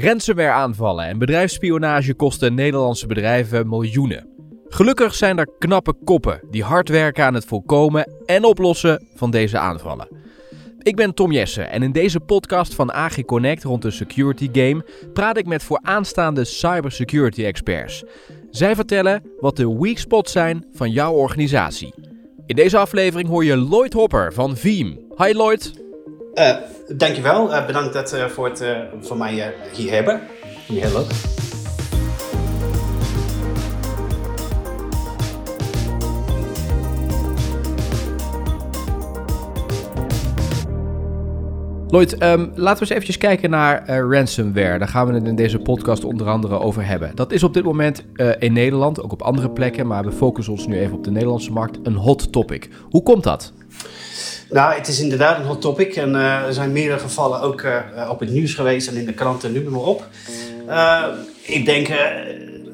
Ransomware aanvallen en bedrijfsspionage kosten Nederlandse bedrijven miljoenen. Gelukkig zijn er knappe koppen die hard werken aan het voorkomen en oplossen van deze aanvallen. Ik ben Tom Jessen en in deze podcast van AG Connect rond de security game praat ik met vooraanstaande cybersecurity experts. Zij vertellen wat de weak spots zijn van jouw organisatie. In deze aflevering hoor je Lloyd Hopper van Veeam. Hi Lloyd. Uh, dankjewel. Uh, bedankt dat, uh, voor het voor mij hier hebben. Heel leuk. Lloyd, um, laten we eens eventjes kijken naar ransomware. Daar gaan we het in deze podcast onder andere over hebben. Dat is op dit moment in Nederland, ook op andere plekken, maar we focussen ons nu even op de Nederlandse markt, een hot topic. Hoe komt dat? Nou, het is inderdaad een hot topic. En uh, er zijn meerdere gevallen ook uh, op het nieuws geweest en in de kranten, nu maar op. Uh, ik denk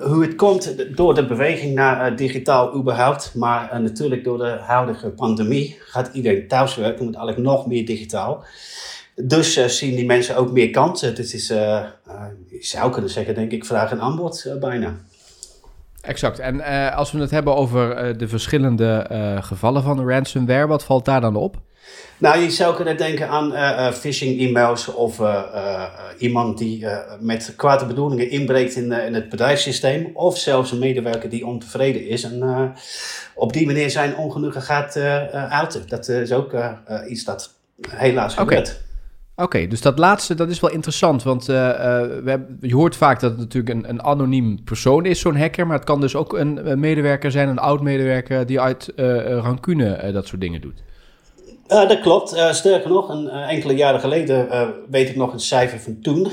hoe het komt door de beweging naar digitaal überhaupt. Maar natuurlijk door de huidige pandemie gaat iedereen thuiswerken. Moet eigenlijk nog meer digitaal. Dus zien die mensen ook meer kansen. Het is, je zou kunnen zeggen, denk ik, vraag en aanbod bijna. Exact. En uh, als we het hebben over uh, de verschillende uh, gevallen van ransomware, wat valt daar dan op? Nou, je zou kunnen denken aan phishing e-mails of iemand die met kwade bedoelingen inbreekt in, in, het bedrijfssysteem. Of zelfs een medewerker die ontevreden is en op die manier zijn ongenoegen gaat uiten. Dat is ook iets dat helaas gebeurt. Okay. Oké, dus dat laatste dat is wel interessant, want uh, uh, we je hoort vaak dat het natuurlijk een, een anoniem persoon is, zo'n hacker, maar het kan dus ook een, medewerker zijn, een oud-medewerker die uit uh, rancune dat soort dingen doet. dat klopt. sterker nog, een, enkele jaren geleden weet ik nog een cijfer van toen.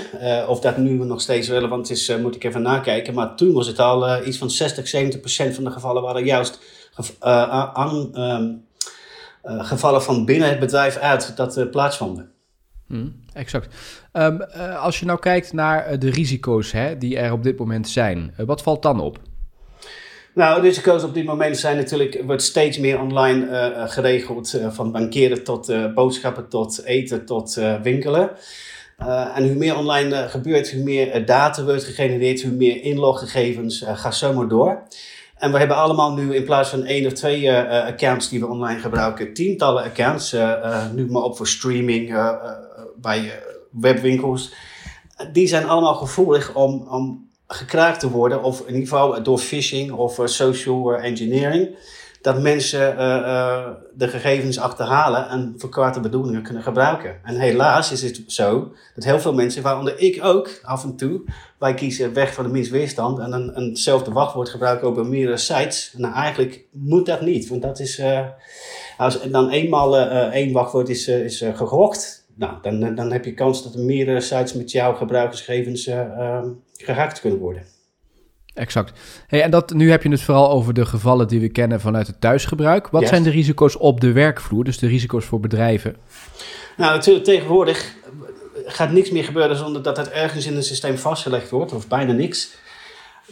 of dat nu nog steeds relevant is, moet ik even nakijken. Maar toen was het al iets van 60, 70 procent van de gevallen waren juist ehm, gevallen van binnen het bedrijf uit dat plaatsvonden. Mm, exact. Um, uh, als je nou kijkt naar uh, de risico's hè, die er op dit moment zijn, uh, wat valt dan op? Nou, de risico's op dit moment zijn natuurlijk, wordt steeds meer online geregeld. van bankeren tot boodschappen, tot eten, tot winkelen. en hoe meer online gebeurt, hoe meer data wordt gegenereerd, hoe meer inloggegevens, gaat zomaar door. En we hebben allemaal nu in plaats van één of twee uh, accounts die we online gebruiken, tientallen accounts. Uh, nu maar op voor streaming, bij webwinkels. Die zijn allemaal gevoelig om, om gekraakt te worden, of in ieder geval door phishing of social engineering. Dat mensen de gegevens achterhalen en voor kwade bedoelingen kunnen gebruiken. En helaas is het zo dat heel veel mensen, waaronder ik ook af en toe, wij kiezen weg van de minst weerstand en een, eenzelfde wachtwoord gebruiken op meerdere sites. Nou, eigenlijk moet dat niet, want dat is, uh, als dan eenmaal uh, één wachtwoord is, uh, is gegokt, nou, dan, dan heb je kans dat er meerdere sites met jouw gebruikersgegevens uh, gehackt kunnen worden. Exact. Hey, en dat, nu heb je het vooral over de gevallen die we kennen vanuit het thuisgebruik. Wat zijn de risico's op de werkvloer, dus de risico's voor bedrijven? Nou, natuurlijk tegenwoordig gaat niks meer gebeuren zonder dat het ergens in een systeem vastgelegd wordt, of bijna niks.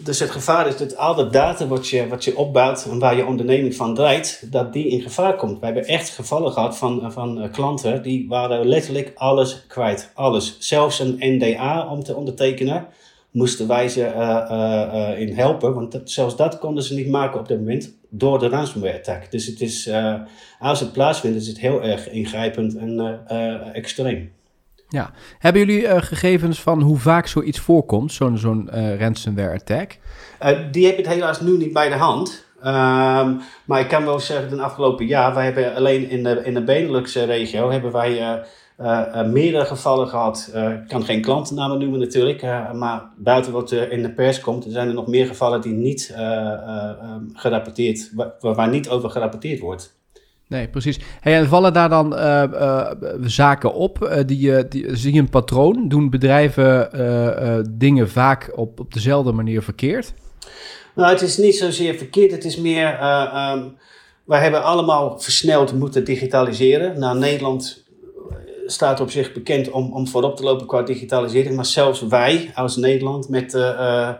Dus het gevaar is dat al dat data wat je, wat je opbouwt en waar je onderneming van draait, dat die in gevaar komt. We hebben echt gevallen gehad van, van uh, klanten die waren letterlijk alles kwijt. Alles. Zelfs een NDA om te ondertekenen moesten wij ze uh, uh, in helpen. Want dat, zelfs dat konden ze niet maken op dat moment door de ransomware attack. Dus het is, als het plaatsvindt, is het heel erg ingrijpend en extreem. Ja. Hebben jullie uh, gegevens van hoe vaak zoiets voorkomt, zo'n uh, ransomware attack? Uh, die heb ik helaas nu niet bij de hand. Um, maar ik kan wel zeggen, de afgelopen jaar, wij hebben alleen in de, in de Benelux-regio, hebben wij meerdere gevallen gehad. ik kan geen klantennamen noemen natuurlijk, maar buiten wat er in de pers komt, zijn er nog meer gevallen die niet gerapporteerd, waar, waar niet over gerapporteerd wordt. Nee, precies. Hey, en vallen daar dan uh, uh, zaken op? Uh, die, die, zie je een patroon? Doen bedrijven dingen vaak op, op dezelfde manier verkeerd? Nou, het is niet zozeer verkeerd. Het is meer... Um, wij hebben allemaal versneld moeten digitaliseren. Nou, Nederland staat op zich bekend om, om voorop te lopen qua digitalisering. Maar zelfs wij als Nederland met de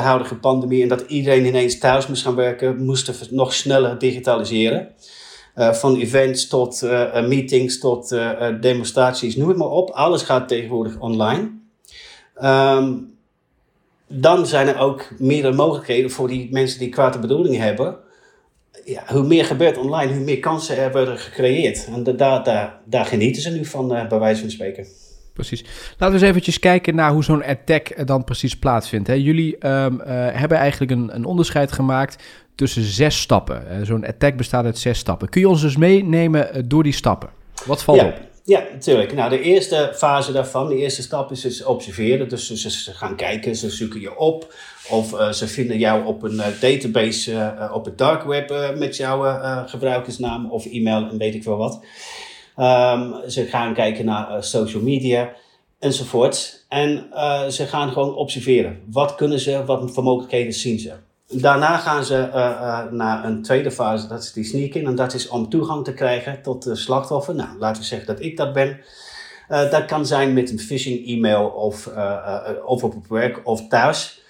huidige pandemie en dat iedereen ineens thuis moest gaan werken, moesten we nog sneller digitaliseren. Van events tot meetings tot demonstraties, noem het maar op. Alles gaat tegenwoordig online. Ehm, dan zijn er ook meerdere mogelijkheden voor die mensen die kwade bedoelingen hebben. Ja, hoe meer gebeurt online, hoe meer kansen er worden gecreëerd. En daar, daar, daar genieten ze nu van, uh, bij wijze van spreken. Precies. Laten we eens eventjes kijken naar hoe zo'n attack dan precies plaatsvindt. Hè. Jullie um, uh, hebben eigenlijk een, een, onderscheid gemaakt tussen zes stappen. Uh, zo'n attack bestaat uit zes stappen. Kun je ons dus meenemen door die stappen? Wat valt ja. op? Ja, natuurlijk. Nou, de eerste fase daarvan, de eerste stap is dus observeren. Dus ze, gaan kijken, ze zoeken je op. Of uh, ze vinden jou op een uh, database uh, op het dark web met jouw gebruikersnaam of e-mail en weet ik veel wat. Um, ze gaan kijken naar social media enzovoort. En ze gaan gewoon observeren. Wat kunnen ze, wat voor mogelijkheden zien ze. Daarna gaan ze uh, uh, naar een tweede fase, dat is die sneak-in. En dat is om toegang te krijgen tot de slachtoffer. Nou, laten we zeggen dat ik dat ben. Uh, dat kan zijn met een phishing e-mail of, of op werk of thuis.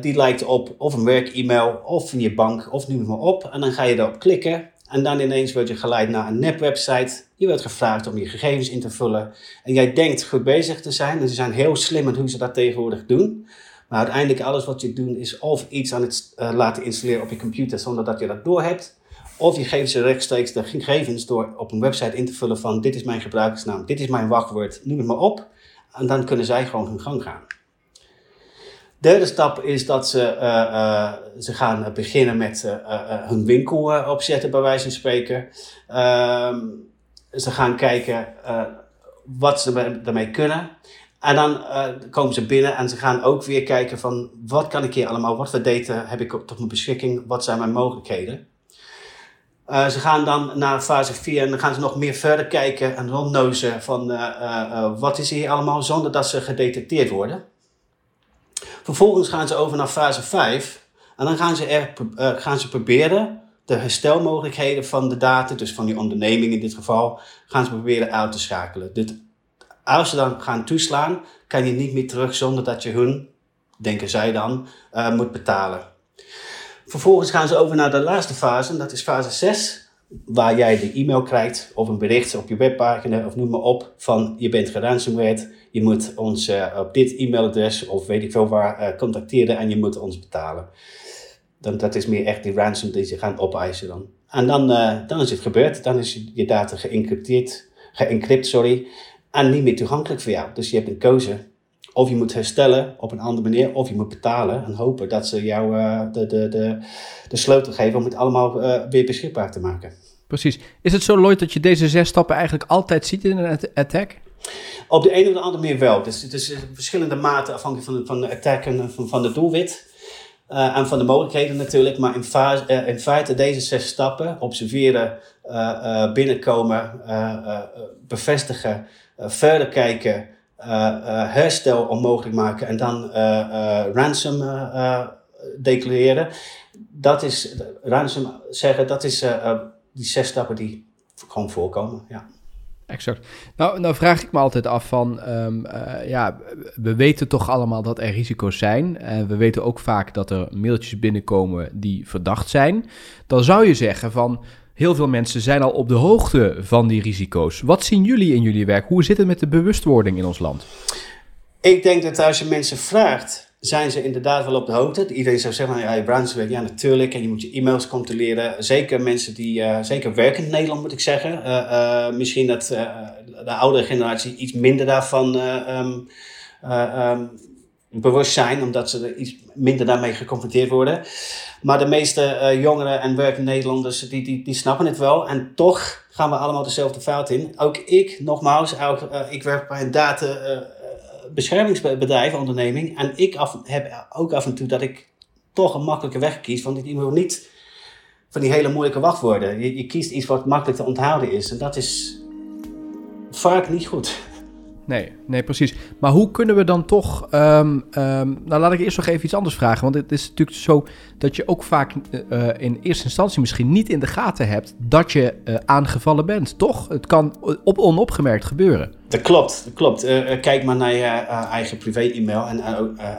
die lijkt op of een werk e-mail of van je bank of noem maar op. En dan ga je erop klikken. En dan ineens word je geleid naar een nepwebsite. Je wordt gevraagd om je gegevens in te vullen. En jij denkt goed bezig te zijn. En ze zijn heel slim in hoe ze dat tegenwoordig doen. Maar uiteindelijk alles wat je doet is of iets aan het uh, laten installeren op je computer zonder dat je dat doorhebt. Of je geeft ze rechtstreeks de gegevens door op een website in te vullen van dit is mijn gebruikersnaam, dit is mijn wachtwoord, noem het maar op. En dan kunnen zij gewoon hun gang gaan. Derde stap is dat ze, uh, uh, ze gaan beginnen met hun winkel opzetten, bij wijze van spreken. Ehm, ze gaan kijken wat ze daarmee kunnen. En dan uh, komen ze binnen en ze gaan ook weer kijken van wat kan ik hier allemaal, wat voor data heb ik tot mijn beschikking, wat zijn mijn mogelijkheden. Uh, ze gaan dan naar fase 4 en dan gaan ze nog meer verder kijken en rondnozen van uh, wat is hier allemaal zonder dat ze gedetecteerd worden. Vervolgens gaan ze over naar fase 5 en dan gaan ze, gaan ze proberen de herstelmogelijkheden van de data, dus van die onderneming in dit geval, gaan ze proberen uit te schakelen. Dit als ze dan gaan toeslaan, kan je niet meer terug zonder dat je hun, denken zij dan, uh, moet betalen. Vervolgens gaan ze over naar de laatste fase, dat is fase 6, waar jij de e-mail krijgt of een bericht op je webpagina of noem maar op van je bent geransomware, je moet ons uh, op dit e-mailadres of weet ik veel waar uh, contacteren en je moet ons betalen. Dan, dat is meer echt die ransom die ze gaan opeisen dan. En dan, dan is het gebeurd, dan is je data geëncrypteerd, geëncrypt, sorry en niet meer toegankelijk voor jou. Dus je hebt een keuze. Of je moet herstellen op een andere manier, of je moet betalen en hopen dat ze jou uh, de, de, de, de sleutel geven om het allemaal uh, weer beschikbaar te maken. Precies. Is het zo, Lloyd, dat je deze zes stappen eigenlijk altijd ziet in een attack? Op de een of de andere manier wel. Dus het is verschillende maten afhankelijk van de, van de attack en van, van de doelwit. Uh, en van de mogelijkheden natuurlijk. Maar in, fase, uh, in feite deze zes stappen, observeren, uh, binnenkomen, bevestigen, verder kijken, herstel onmogelijk maken en dan ransom declareren. Dat is, ransom zeggen, dat is die zes stappen die gewoon voorkomen. Ja exact. Nou, nou vraag ik me altijd af van, uh, ja, we weten toch allemaal dat er risico's zijn. En we weten ook vaak dat er mailtjes binnenkomen die verdacht zijn. Dan zou je zeggen van, heel veel mensen zijn al op de hoogte van die risico's. Wat zien jullie in jullie werk? Hoe zit het met de bewustwording in ons land? Ik denk dat als je mensen vraagt zijn ze inderdaad wel op de hoogte. Iedereen zou zeggen, ja, je browserwerk, ja natuurlijk. En je moet je e-mails controleren. Zeker mensen die, uh, zeker werken in Nederland moet ik zeggen. Uh, uh, misschien dat de oudere generatie iets minder daarvan um, um, bewust zijn. Omdat ze er iets minder daarmee geconfronteerd worden. Maar de meeste jongeren en werkende Nederlanders, die, die, die snappen het wel. En toch gaan we allemaal dezelfde fout in. Ook ik, nogmaals, ook, ik werk bij een data beschermingsbedrijf, onderneming. En ik heb ook af en toe dat ik toch een makkelijke weg kies. Want ik wil niet van die hele moeilijke wachtwoorden. Je, je kiest iets wat makkelijk te onthouden is. En dat is vaak niet goed. Nee, nee, precies. Maar hoe kunnen we dan toch. Um, um, nou, laat ik eerst nog even iets anders vragen. Want het is natuurlijk zo dat je ook vaak uh, in eerste instantie misschien niet in de gaten hebt dat je uh, aangevallen bent. Toch? Het kan op onopgemerkt gebeuren. Dat klopt, dat klopt. Kijk maar naar je eigen privé-e-mail en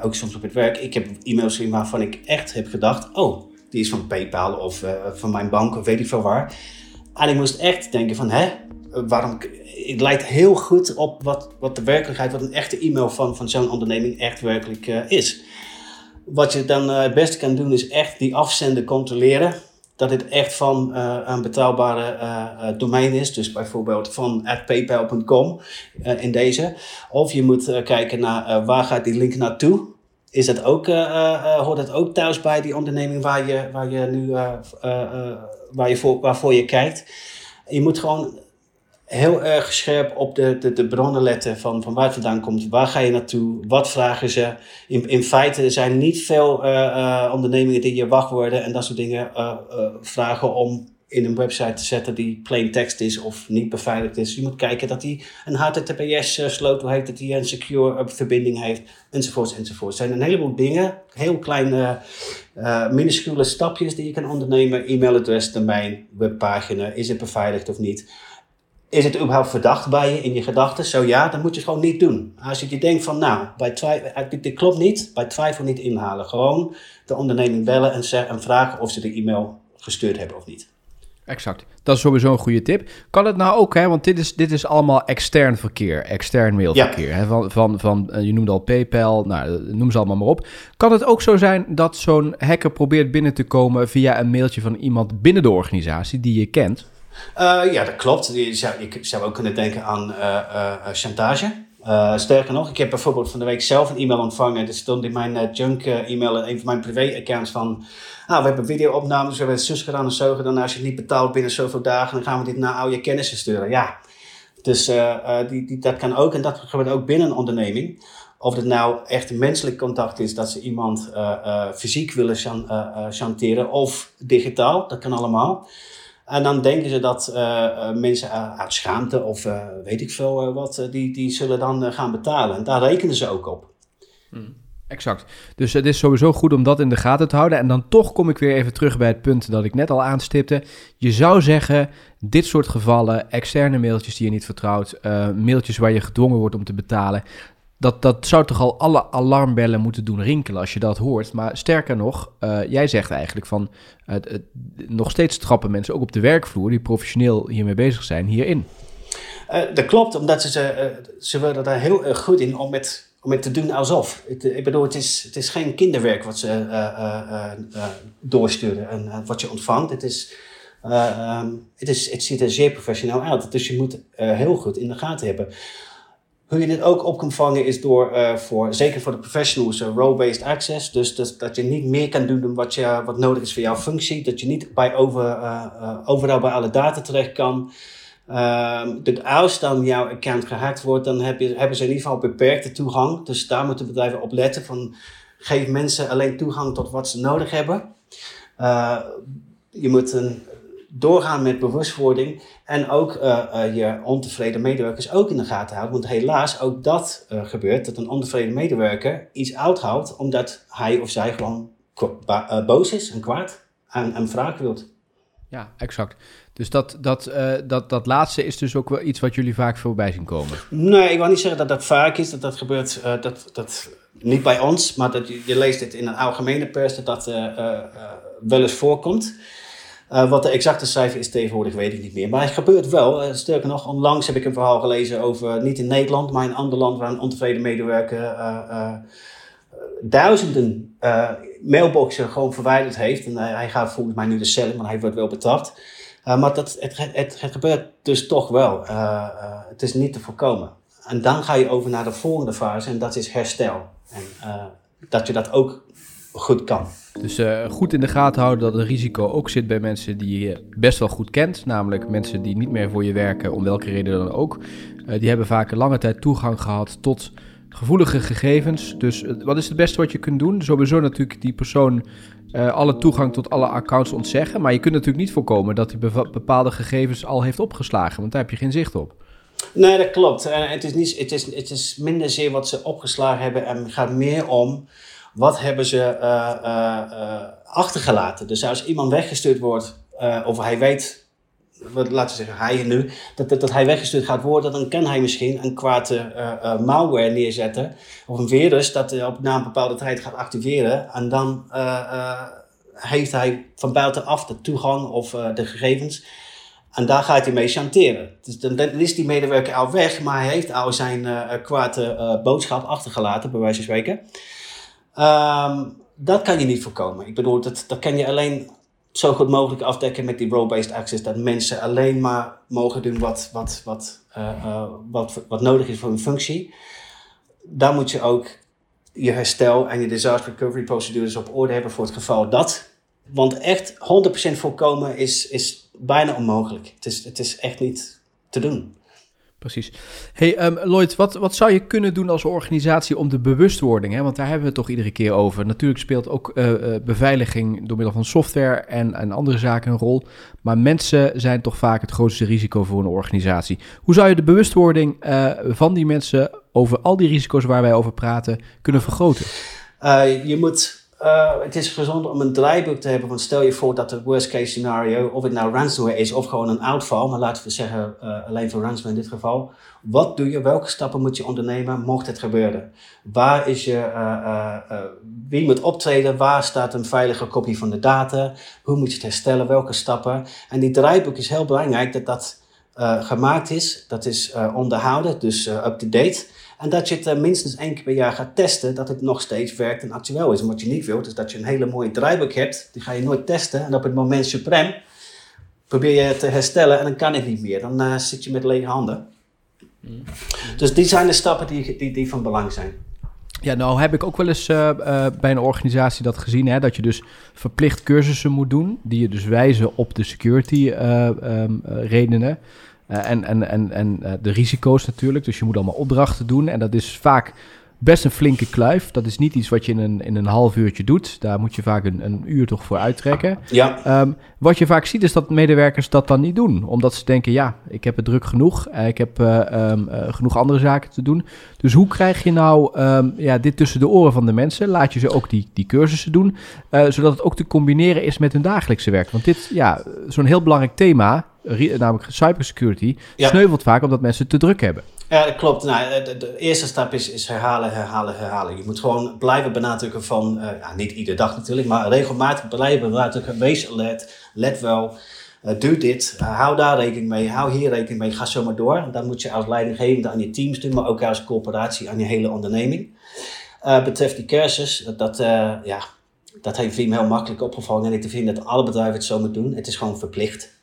ook soms op het werk. Ik heb e-mails gezien waarvan ik echt heb gedacht: oh, die is van PayPal of van mijn bank of weet ik veel waar. En ik moest echt denken: van hè, waarom, het lijkt heel goed op wat, wat de werkelijkheid, wat een echte e-mail van, van zo'n onderneming echt werkelijk is. Wat je dan het beste kan doen is echt die afzender controleren dat het echt van uh, een betrouwbare uh, domein is. Dus bijvoorbeeld van paypal.com uh, in deze. Of je moet kijken naar waar gaat die link naartoe. Is dat ook, hoort dat ook thuis bij die onderneming waar je, waar je nu waar je voor, waarvoor je kijkt? Je moet gewoon heel erg scherp op de, de, de bronnen letten van, van waar het vandaan komt. Waar ga je naartoe? Wat vragen ze? In, in feite zijn niet veel uh, uh, ondernemingen die je wachtwoorden en dat soort dingen uh, vragen om in een website te zetten die plain text is of niet beveiligd is. Je moet kijken dat hij een HTTPS-sleutel heeft, dat hij een secure verbinding heeft, enzovoorts, enzovoorts. Er zijn een heleboel dingen, heel kleine, minuscule stapjes die je kan ondernemen. E-mailadres, domein, webpagina, is het beveiligd of niet? Is het überhaupt verdacht bij je in je gedachten? Zo ja, dan moet je het gewoon niet doen. Als je denkt van, nou, bij twijfel, eh, dit klopt niet, bij twijfel niet inhalen. Gewoon de onderneming bellen en, en vragen of ze de e-mail gestuurd hebben of niet. Exact. Dat is sowieso een goede tip. Kan het nou ook, hè? want dit is, dit is allemaal extern verkeer, extern mailverkeer. Ja. Hè? Van, van, van, eh, je noemde al PayPal, nou, noem ze allemaal maar op. Kan het ook zo zijn dat zo'n hacker probeert binnen te komen via een mailtje van iemand binnen de organisatie die je kent? Uh, ja, dat klopt. Je zou, je zou ook kunnen denken aan uh, uh, chantage. sterker nog, ik heb bijvoorbeeld van de week zelf een e-mail ontvangen. Er stond in mijn junk e-mail in een van mijn privé-accounts van... Ah, we hebben video-opnames, we hebben zus gedaan en zo gedaan. Nou, als je het niet betaalt binnen zoveel dagen, dan gaan we dit naar oude kennissen sturen. Ja, dus die, die, dat kan ook en dat gebeurt ook binnen een onderneming. Of het nou echt menselijk contact is, dat ze iemand fysiek willen chanteren of digitaal, dat kan allemaal. En dan denken ze dat uh, mensen uit schaamte of uh, weet ik veel wat, die, die zullen dan gaan betalen. En daar rekenen ze ook op. Hmm, exact. Dus het is sowieso goed om dat in de gaten te houden. En dan toch kom ik weer even terug bij het punt dat ik net al aanstipte. Je zou zeggen, dit soort gevallen, externe mailtjes die je niet vertrouwt, mailtjes waar je gedwongen wordt om te betalen, dat, dat zou toch al alle alarmbellen moeten doen rinkelen als je dat hoort. Maar sterker nog, uh, jij zegt eigenlijk van uh, nog steeds trappen mensen ook op de werkvloer die professioneel hiermee bezig zijn hierin. Uh, dat klopt, omdat ze, ze, ze worden daar heel goed in om met, om het te doen alsof. Het, ik bedoel, het is, het is geen kinderwerk wat ze doorsturen en wat je ontvangt. Het is, um, het, is, het ziet er zeer professioneel uit. Dus je moet heel goed in de gaten hebben. Hoe je dit ook op kan vangen is door, uh, voor, zeker voor de professionals, uh, role-based access. Dus, dus, dat je niet meer kan doen dan wat, je, wat nodig is voor jouw functie. Dat je niet bij over, uh, overal bij alle data terecht kan. Uh, als dan jouw account gehackt wordt, dan heb je, hebben ze in ieder geval beperkte toegang. Dus daar moeten bedrijven op letten. Van, geef mensen alleen toegang tot wat ze nodig hebben. je moet een doorgaan met bewustwording en ook uh, uh, je ontevreden medewerkers ook in de gaten houden. Want helaas, ook dat uh, gebeurt, dat een ontevreden medewerker iets uithoudt omdat hij of zij gewoon boos is en kwaad en, en wraak wilt. Ja, exact. Dus dat, dat, dat, dat laatste is dus ook wel iets wat jullie vaak voorbij zien komen? Nee, ik wil niet zeggen dat dat vaak is, dat dat gebeurt, dat, dat niet bij ons, maar dat je, je leest het in een algemene pers dat dat wel eens voorkomt. Uh, wat de exacte cijfer is tegenwoordig weet ik niet meer. Maar het gebeurt wel. Uh, sterker nog, onlangs heb ik een verhaal gelezen over, niet in Nederland, maar in een ander land waar een ontevreden medewerker duizenden mailboxen gewoon verwijderd heeft. En hij gaat volgens mij nu de cel in, maar hij wordt wel betrapt. maar dat, het, het, het, gebeurt dus toch wel. het is niet te voorkomen. En dan ga je over naar de volgende fase en dat is herstel. En dat je dat ook goed kan. Dus uh, goed in de gaten houden dat het risico ook zit bij mensen die je best wel goed kent. Namelijk mensen die niet meer voor je werken, om welke reden dan ook. Uh, die hebben vaak een lange tijd toegang gehad tot gevoelige gegevens. Dus uh, wat is het beste wat je kunt doen? Sowieso natuurlijk die persoon alle toegang tot alle accounts ontzeggen. Maar je kunt natuurlijk niet voorkomen dat hij bepaalde gegevens al heeft opgeslagen. Want daar heb je geen zicht op. Nee, dat klopt. het, is niet, het, is, het is minder zeer wat ze opgeslagen hebben en het gaat meer om wat hebben ze uh, achtergelaten. Dus als iemand weggestuurd wordt, of hij weet laten we zeggen, hij nu, dat, dat, hij weggestuurd gaat worden, dan kan hij misschien een kwaad malware neerzetten. Of een virus dat op na een bepaalde tijd gaat activeren. En dan heeft hij van buitenaf de toegang of de gegevens. En daar gaat hij mee chanteren. Dus dan, is die medewerker al weg, maar hij heeft al zijn kwade boodschap achtergelaten, bij wijze van spreken. Ehm, dat kan je niet voorkomen. Ik bedoel, dat, dat kan je alleen zo goed mogelijk afdekken met die role-based access. Dat mensen alleen maar mogen doen wat, wat, wat, wat, wat nodig is voor hun functie. Daar moet je ook je herstel en je disaster recovery procedures op orde hebben voor het geval dat. Want echt 100% voorkomen is, is bijna onmogelijk. Het is, het is echt niet te doen. Precies. Hey um, Lloyd, wat, wat zou je kunnen doen als organisatie om de bewustwording, hè? want daar hebben we het toch iedere keer over. Natuurlijk speelt ook uh, beveiliging door middel van software en, en andere zaken een rol, maar mensen zijn toch vaak het grootste risico voor een organisatie. Hoe zou je de bewustwording uh, van die mensen over al die risico's waar wij over praten kunnen vergroten? je moet uh, het is gezond om een draaiboek te hebben. Want stel je voor dat het worst case scenario, of het nou ransomware is of gewoon een uitval, maar laten we zeggen uh, alleen voor ransomware in dit geval. Wat doe je? Welke stappen moet je ondernemen mocht het gebeuren? Waar is je, uh, wie moet optreden? Waar staat een veilige kopie van de data? Hoe moet je het herstellen? Welke stappen? En die draaiboek is heel belangrijk dat dat gemaakt is. Dat is onderhouden, dus up-to-date. En dat je het uh, minstens één keer per jaar gaat testen, dat het nog steeds werkt en actueel is. En wat je niet wilt, is dat je een hele mooie draaiboek hebt, die ga je nooit testen. En op het moment suprem probeer je te herstellen en dan kan het niet meer. Dan uh, zit je met lege handen. Mm. Dus die zijn de stappen die, die, die van belang zijn. Ja, nou heb ik ook wel eens uh, bij een organisatie dat gezien, hè, dat je dus verplicht cursussen moet doen, die je dus wijzen op de security um, redenen. Uh, en en, en, en uh, de risico's natuurlijk. Dus je moet allemaal opdrachten doen. En dat is vaak best een flinke kluif. Dat is niet iets wat je in een, in een half uurtje doet. Daar moet je vaak een, een uur toch voor uittrekken. Ja. Um, wat je vaak ziet is dat medewerkers dat dan niet doen. Omdat ze denken, ja, ik heb het druk genoeg. Uh, ik heb uh, um, uh, genoeg andere zaken te doen. Dus hoe krijg je nou um, ja, dit tussen de oren van de mensen? Laat je ze ook die, die cursussen doen. zodat het ook te combineren is met hun dagelijkse werk. Want dit, ja, zo'n heel belangrijk thema namelijk cybersecurity, ja. sneuvelt vaak omdat mensen te druk hebben. Ja, dat klopt. Nou, de, de, eerste stap is, is herhalen, herhalen, herhalen. Je moet gewoon blijven benadrukken van, uh, ja, niet iedere dag natuurlijk, maar regelmatig blijven benadrukken. Wees alert, let wel, uh, doe dit, uh, hou daar rekening mee, hou hier rekening mee, ga zo maar door. Dat moet je als leidinggevende aan je teams doen, maar ook als corporatie aan je hele onderneming. betreft die cursus, dat, dat ja, dat heeft Vim heel makkelijk opgevangen en ik vind dat alle bedrijven het zo moeten doen. Het is gewoon verplicht.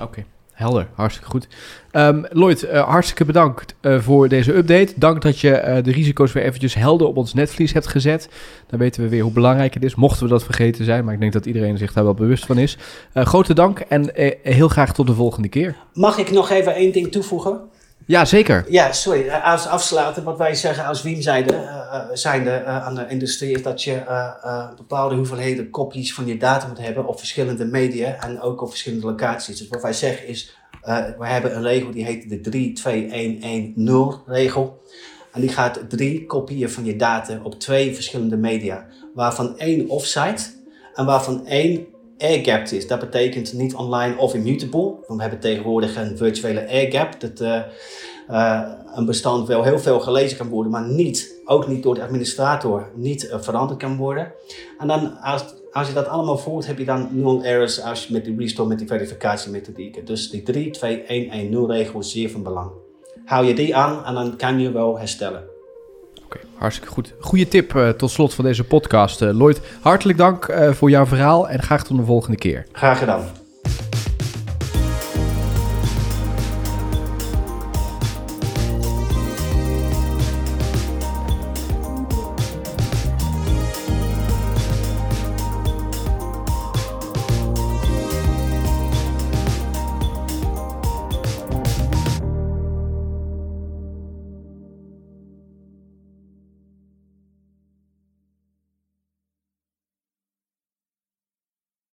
Oké. Helder, hartstikke goed. Um, Lloyd, uh, hartstikke bedankt uh, voor deze update. Dank dat je uh, de risico's weer eventjes helder op ons netvlies hebt gezet. Dan weten we weer hoe belangrijk het is, mochten we dat vergeten zijn. Maar ik denk dat iedereen zich daar wel bewust van is. grote dank en heel graag tot de volgende keer. Mag ik nog even één ding toevoegen? Ja, zeker. Ja, sorry. Als afsluiten, wat wij zeggen als Wiem zijnde, uh, zijnde uh, aan de industrie, is dat je bepaalde hoeveelheden kopies van je data moet hebben op verschillende media en ook op verschillende locaties. Dus wat wij zeggen is, we hebben een regel die heet de 32110 regel. En die gaat drie kopieën van je data op twee verschillende media, waarvan één offsite en waarvan één airgapped is. Dat betekent niet online of immutable. We hebben tegenwoordig een virtuele airgap. Dat uh, uh, een bestand wel heel veel gelezen kan worden, maar niet, ook niet door de administrator, niet uh, veranderd kan worden. En dan als, als je dat allemaal voert, heb je dan nul errors als je met die restore, met die verificatiemethodieken. Dus die 3, 2, 1, 1, 0 regel is zeer van belang. Hou je die aan en dan kan je wel herstellen. Hartstikke goed. Goede tip uh, tot slot van deze podcast. Uh, Lloyd, hartelijk dank uh, voor jouw verhaal en graag tot de volgende keer. Graag gedaan.